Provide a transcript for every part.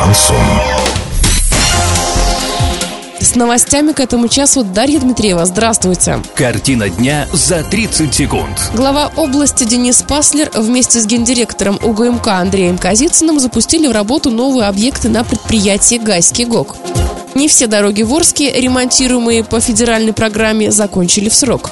Шансон. С новостями к этому часу Дарья Дмитриева. Здравствуйте. Картина дня за 30 секунд. Глава области Денис Паслер вместе с гендиректором УГМК Андреем Казицыным запустили в работу новые объекты на предприятии «Гайский ГОК». Не все дороги в Орске, ремонтируемые по федеральной программе, закончили в срок.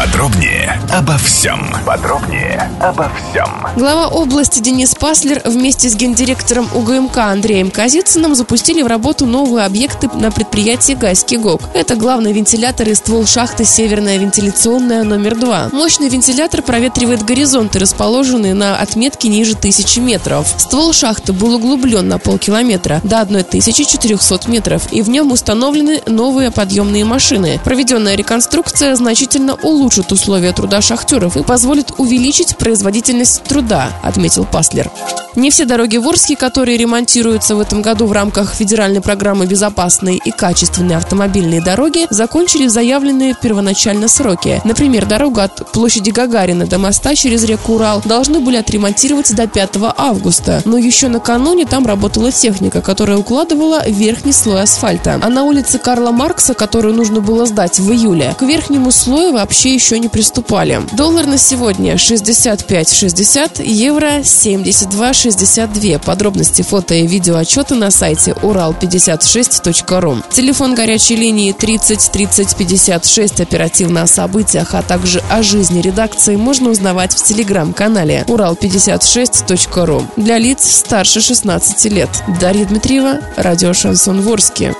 Подробнее обо всем. Подробнее обо всем. Глава области Денис Паслер вместе с гендиректором УГМК Андреем Казицыным запустили в работу новые объекты на предприятии «Гайский ГОК». Это главный вентилятор и ствол шахты «Северная вентиляционная номер 2». Мощный вентилятор проветривает горизонты, расположенные на отметке ниже тысячи метров. Ствол шахты был углублен на полкилометра до 1400 метров, и в нем установлены новые подъемные машины. Проведенная реконструкция значительно улучшила улучшит условия труда шахтеров и позволит увеличить производительность труда, отметил Паслер. Не все дороги в Орске, которые ремонтируются в этом году в рамках федеральной программы «Безопасные и качественные автомобильные дороги», закончили заявленные первоначально сроки. Например, дорогу от площади Гагарина до моста через реку Урал должны были отремонтировать до 5 августа. Но еще накануне там работала техника, которая укладывала верхний слой асфальта. А на улице Карла Маркса, которую нужно было сдать в июле, к верхнему слою вообще еще не приступали. Доллар на сегодня 65,60, евро 72 62. Подробности фото и видео отчета на сайте урал56.ру. Телефон горячей линии 30 30 56 оперативно о событиях, а также о жизни редакции можно узнавать в телеграм-канале урал56.ру для лиц старше 16 лет. Дарья Дмитриева, радио «Шансон Ворске».